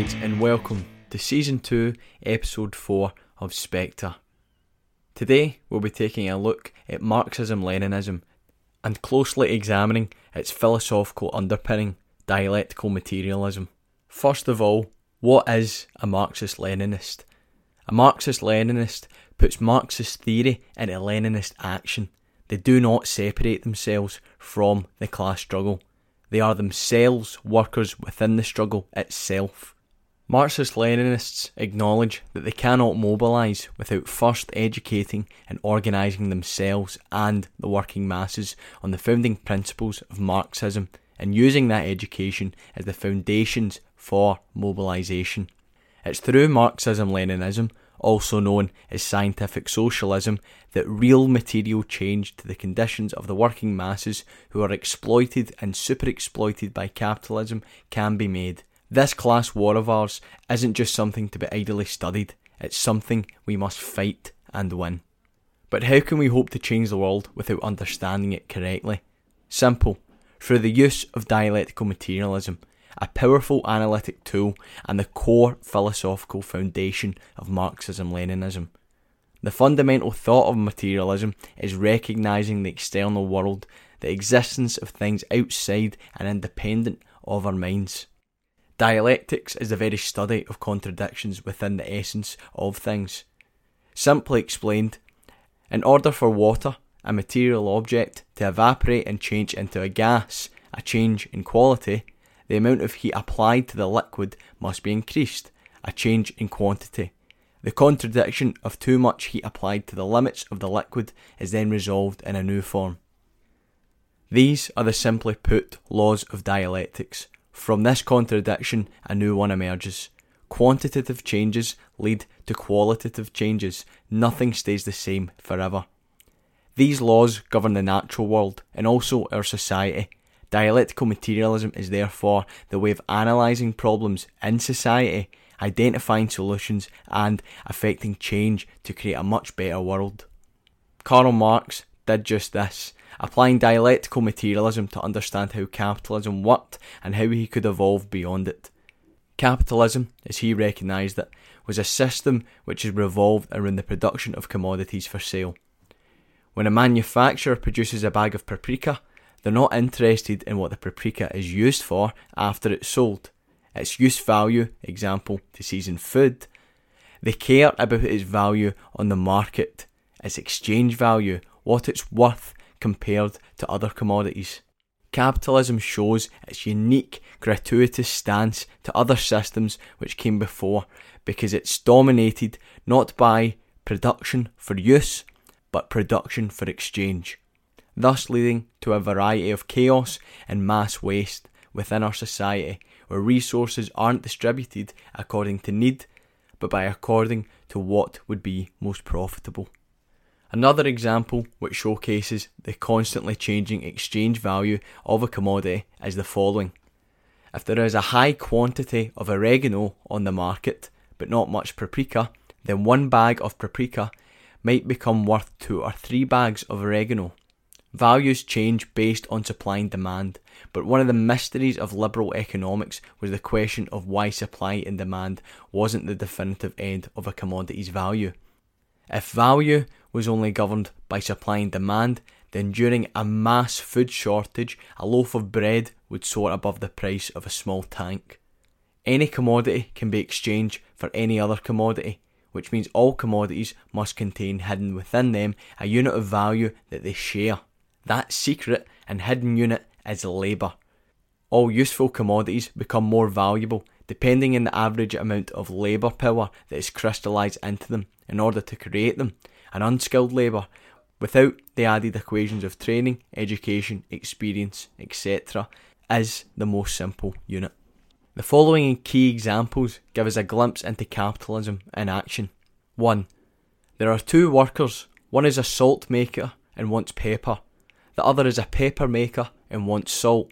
Comrades, and welcome to Season 2, Episode 4 of Spectre. Today, we'll be taking a look at Marxism Leninism and closely examining its philosophical underpinning, dialectical materialism. First of all, what is a Marxist Leninist? A Marxist Leninist puts Marxist theory into Leninist action. They do not separate themselves from the class struggle. They are themselves workers within the struggle itself. Marxist Leninists acknowledge that they cannot mobilise without first educating and organising themselves and the working masses on the founding principles of Marxism and using that education as the foundations for mobilisation. It's through Marxism Leninism, also known as scientific socialism, that real material change to the conditions of the working masses who are exploited and superexploited by capitalism can be made. This class war of ours isn't just something to be idly studied, it's something we must fight and win. But how can we hope to change the world without understanding it correctly? Simple, through the use of dialectical materialism, a powerful analytic tool and the core philosophical foundation of Marxism Leninism. The fundamental thought of materialism is recognizing the external world, the existence of things outside and independent of our minds. Dialectics is the very study of contradictions within the essence of things. Simply explained, in order for water, a material object, to evaporate and change into a gas, a change in quality, the amount of heat applied to the liquid must be increased, a change in quantity. The contradiction of too much heat applied to the limits of the liquid is then resolved in a new form. These are the simply put laws of dialectics, from this contradiction, a new one emerges. Quantitative changes lead to qualitative changes. Nothing stays the same forever. These laws govern the natural world and also our society. Dialectical materialism is therefore the way of analysing problems in society, identifying solutions, and affecting change to create a much better world. Karl Marx did just this applying dialectical materialism to understand how capitalism worked and how he could evolve beyond it. Capitalism, as he recognised it, was a system which is revolved around the production of commodities for sale. When a manufacturer produces a bag of paprika, they're not interested in what the paprika is used for after it's sold. Its use value, example, to season food. They care about its value on the market, its exchange value, what it's worth compared to other commodities. Capitalism shows its unique, gratuitous stance to other systems which came before because it's dominated not by production for use, but production for exchange, thus leading to a variety of chaos and mass waste within our society where resources aren't distributed according to need, but by according to what would be most profitable. Another example which showcases the constantly changing exchange value of a commodity is the following. If there is a high quantity of oregano on the market, but not much paprika, then one bag of paprika might become worth two or three bags of oregano. Values change based on supply and demand, but one of the mysteries of liberal economics was the question of why supply and demand wasn't the definitive end of a commodity's value. If value was only governed by supply and demand, then during a mass food shortage, a loaf of bread would soar above the price of a small tank. Any commodity can be exchanged for any other commodity, which means all commodities must contain hidden within them a unit of value that they share. That secret and hidden unit is labour. All useful commodities become more valuable depending on the average amount of labour power that is crystallised into them in order to create them, and unskilled labour without the added equations of training, education, experience, etc., is the most simple unit. The following key examples give us a glimpse into capitalism in action. 1. There are two workers, one is a salt maker and wants pepper, the other is a pepper maker and wants salt.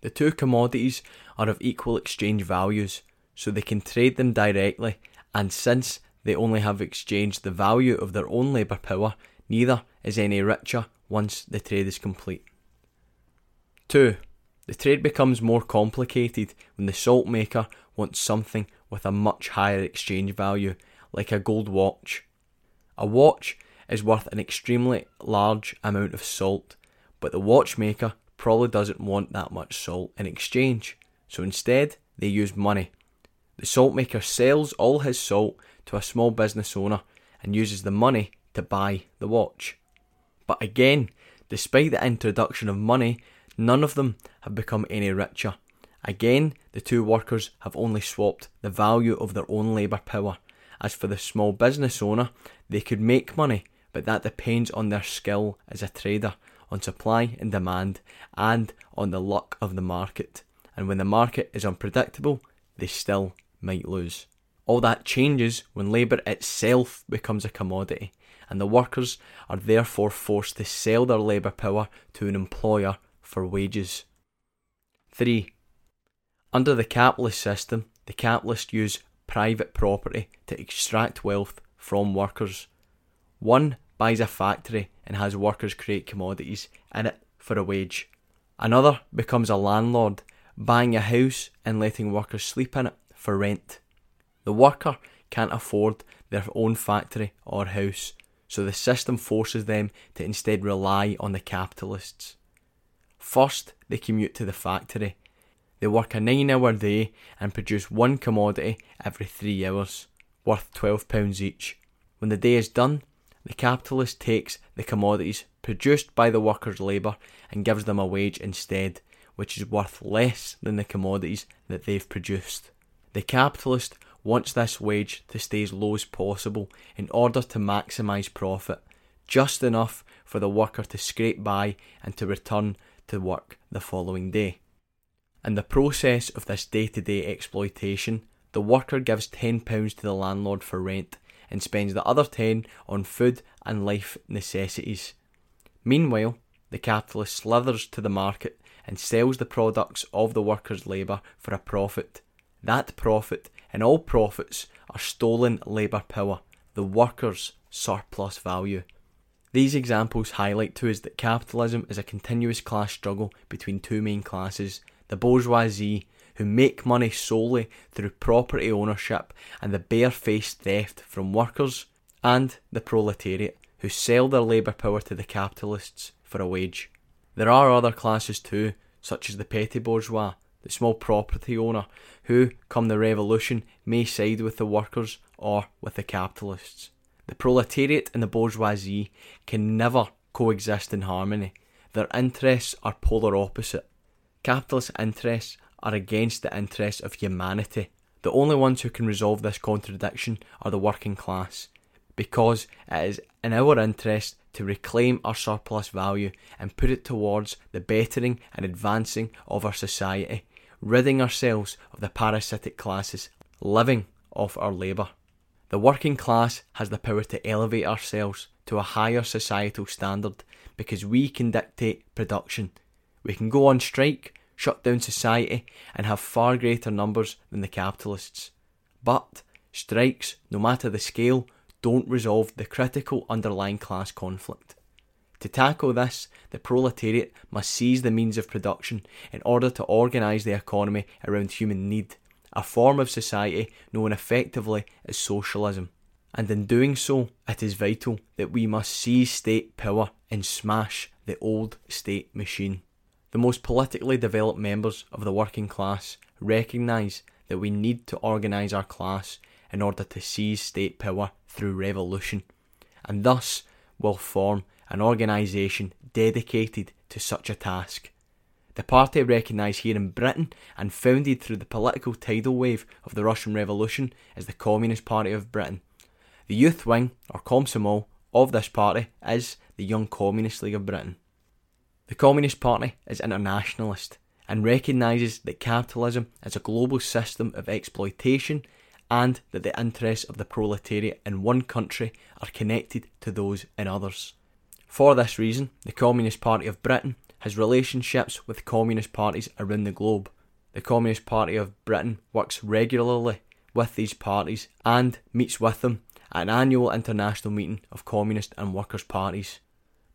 The two commodities are of equal exchange values, so they can trade them directly, and since they only have exchanged the value of their own labour power, neither is any richer once the trade is complete. 2. The trade becomes more complicated when the salt maker wants something with a much higher exchange value, like a gold watch. A watch is worth an extremely large amount of salt, but the watchmaker probably doesn't want that much salt in exchange, so instead they use money. The salt maker sells all his salt to a small business owner and uses the money to buy the watch. But again, despite the introduction of money, none of them have become any richer. Again, the two workers have only swapped the value of their own labour power. As for the small business owner, they could make money, but that depends on their skill as a trader, on supply and demand, and on the luck of the market. And when the market is unpredictable, they still might lose. All that changes when labour itself becomes a commodity, and the workers are therefore forced to sell their labour power to an employer for wages. 3. Under the capitalist system, the capitalists use private property to extract wealth from workers. One buys a factory and has workers create commodities in it for a wage. Another becomes a landlord, buying a house and letting workers sleep in it for rent. The worker can't afford their own factory or house, so the system forces them to instead rely on the capitalists. First, they commute to the factory. They work a nine hour day and produce one commodity every three hours, worth £12 each. When the day is done, the capitalist takes the commodities produced by the workers' labour and gives them a wage instead, which is worth less than the commodities that they've produced. The capitalist wants this wage to stay as low as possible in order to maximise profit, just enough for the worker to scrape by and to return to work the following day. In the process of this day to day exploitation, the worker gives £10 to the landlord for rent and spends the other 10 on food and life necessities. Meanwhile, the capitalist slithers to the market and sells the products of the worker's labour for a profit. That profit and all profits are stolen labour power, the worker's surplus value. These examples highlight to us that capitalism is a continuous class struggle between two main classes the bourgeoisie, who make money solely through property ownership and the barefaced theft from workers, and the proletariat, who sell their labour power to the capitalists for a wage. There are other classes too, such as the petty bourgeois, the small property owner, who, come the revolution, may side with the workers or with the capitalists. The proletariat and the bourgeoisie can never coexist in harmony. Their interests are polar opposite. Capitalist interests are against the interests of humanity. The only ones who can resolve this contradiction are the working class, because it is in our interest to reclaim our surplus value and put it towards the bettering and advancing of our society, ridding ourselves of the parasitic classes living off our labour. The working class has the power to elevate ourselves to a higher societal standard because we can dictate production. We can go on strike, shut down society, and have far greater numbers than the capitalists. But strikes, no matter the scale, don't resolve the critical underlying class conflict. To tackle this, the proletariat must seize the means of production in order to organise the economy around human need a form of society known effectively as socialism. And in doing so, it is vital that we must seize state power and smash the old state machine. The most politically developed members of the working class recognise that we need to organise our class in order to seize state power through revolution, and thus will form an organisation dedicated to such a task. The party recognised here in Britain and founded through the political tidal wave of the Russian Revolution is the Communist Party of Britain. The youth wing, or Komsomol, of this party is the Young Communist League of Britain. The Communist Party is internationalist and recognises that capitalism is a global system of exploitation and that the interests of the proletariat in one country are connected to those in others. For this reason, the Communist Party of Britain has relationships with communist parties around the globe. The Communist Party of Britain works regularly with these parties and meets with them at an annual international meeting of communist and workers' parties.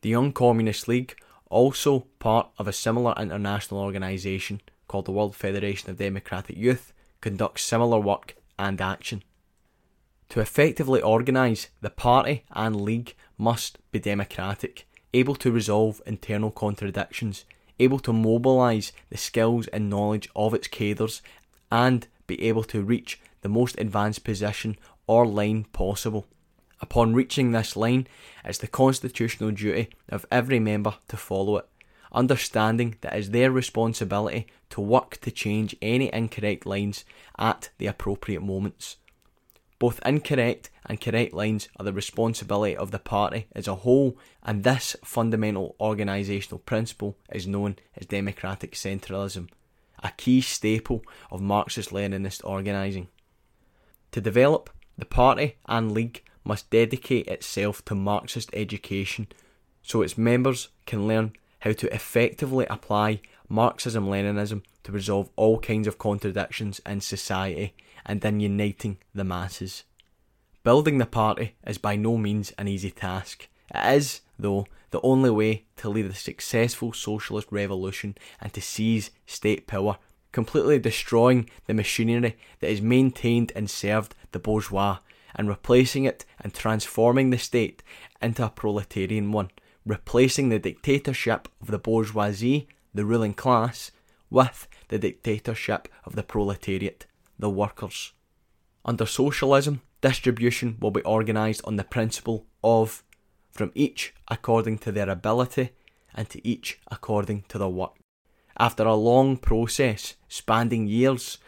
The Young Communist League also part of a similar international organisation called the World Federation of Democratic Youth, conducts similar work and action. To effectively organise, the party and league must be democratic, able to resolve internal contradictions, able to mobilise the skills and knowledge of its cadres, and be able to reach the most advanced position or line possible. Upon reaching this line, it's the constitutional duty of every member to follow it, understanding that it's their responsibility to work to change any incorrect lines at the appropriate moments. Both incorrect and correct lines are the responsibility of the party as a whole, and this fundamental organisational principle is known as democratic centralism, a key staple of Marxist Leninist organising. To develop, the party and league must dedicate itself to Marxist education so its members can learn how to effectively apply Marxism Leninism to resolve all kinds of contradictions in society and in uniting the masses. Building the party is by no means an easy task. It is, though, the only way to lead a successful socialist revolution and to seize state power, completely destroying the machinery that has maintained and served the bourgeois, and replacing it and transforming the state into a proletarian one, replacing the dictatorship of the bourgeoisie, the ruling class, with the dictatorship of the proletariat, the workers. Under socialism, distribution will be organised on the principle of from each according to their ability and to each according to their work. After a long process spanning years,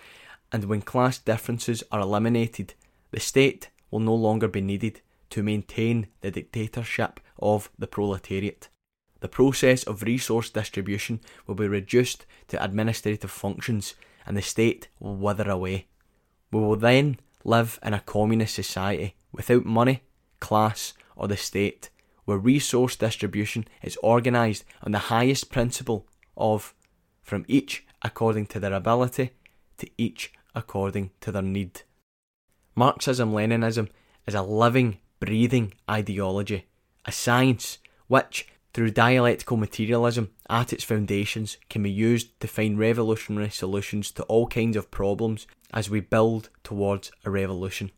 and when class differences are eliminated, the state will no longer be needed to maintain the dictatorship of the proletariat. The process of resource distribution will be reduced to administrative functions and the state will wither away. We will then live in a communist society without money, class, or the state, where resource distribution is organised on the highest principle of from each according to their ability to each according to their need. Marxism Leninism is a living, breathing ideology, a science which, through dialectical materialism at its foundations, can be used to find revolutionary solutions to all kinds of problems as we build towards a revolution.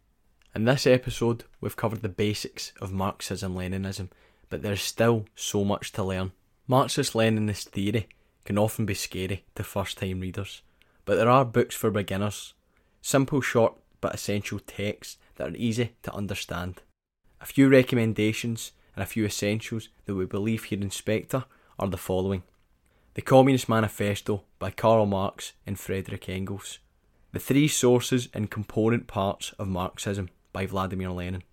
In this episode, we've covered the basics of Marxism Leninism, but there's still so much to learn. Marxist Leninist theory can often be scary to first time readers, but there are books for beginners, simple, short but essential texts that are easy to understand. A few recommendations and a few essentials that we believe here in Spectre are the following. The Communist Manifesto by Karl Marx and Frederick Engels, The Three Sources and Component Parts of Marxism by Vladimir Lenin,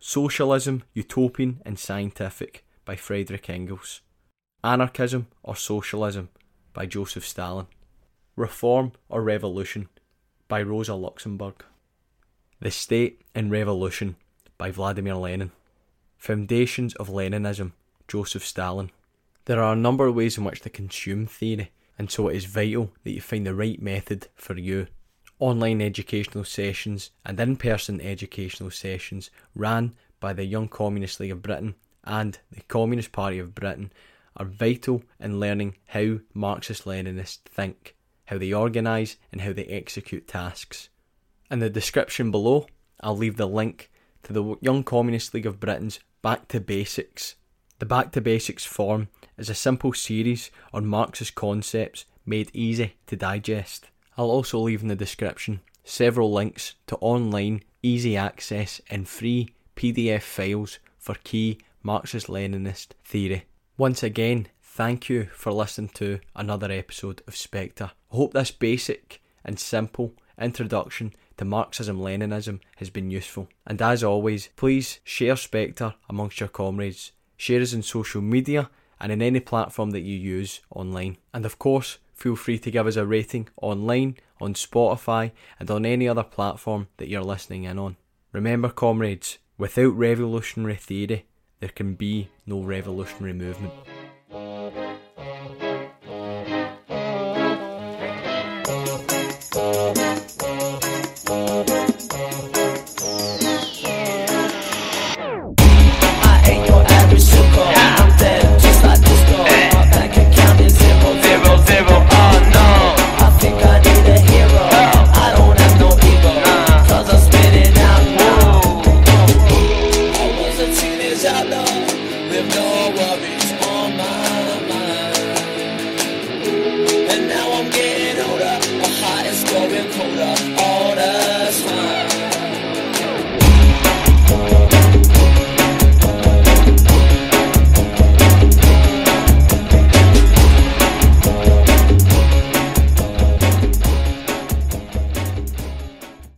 Socialism, Utopian and Scientific by Frederick Engels, Anarchism or Socialism by Joseph Stalin, Reform or Revolution by Rosa Luxemburg. The State and Revolution by Vladimir Lenin. Foundations of Leninism, Joseph Stalin. There are a number of ways in which to consume theory, and so it is vital that you find the right method for you. Online educational sessions and in person educational sessions ran by the Young Communist League of Britain and the Communist Party of Britain are vital in learning how Marxist Leninists think, how they organise, and how they execute tasks. In the description below, I'll leave the link to the Young Communist League of Britain's Back to Basics. The Back to Basics form is a simple series on Marxist concepts made easy to digest. I'll also leave in the description several links to online, easy access, and free PDF files for key Marxist Leninist theory. Once again, thank you for listening to another episode of Spectre. I hope this basic and simple introduction to Marxism Leninism has been useful. And as always, please share Spectre amongst your comrades. Share us in social media and in any platform that you use online. And of course, feel free to give us a rating online, on Spotify, and on any other platform that you're listening in on. Remember, comrades, without revolutionary theory, there can be no revolutionary movement.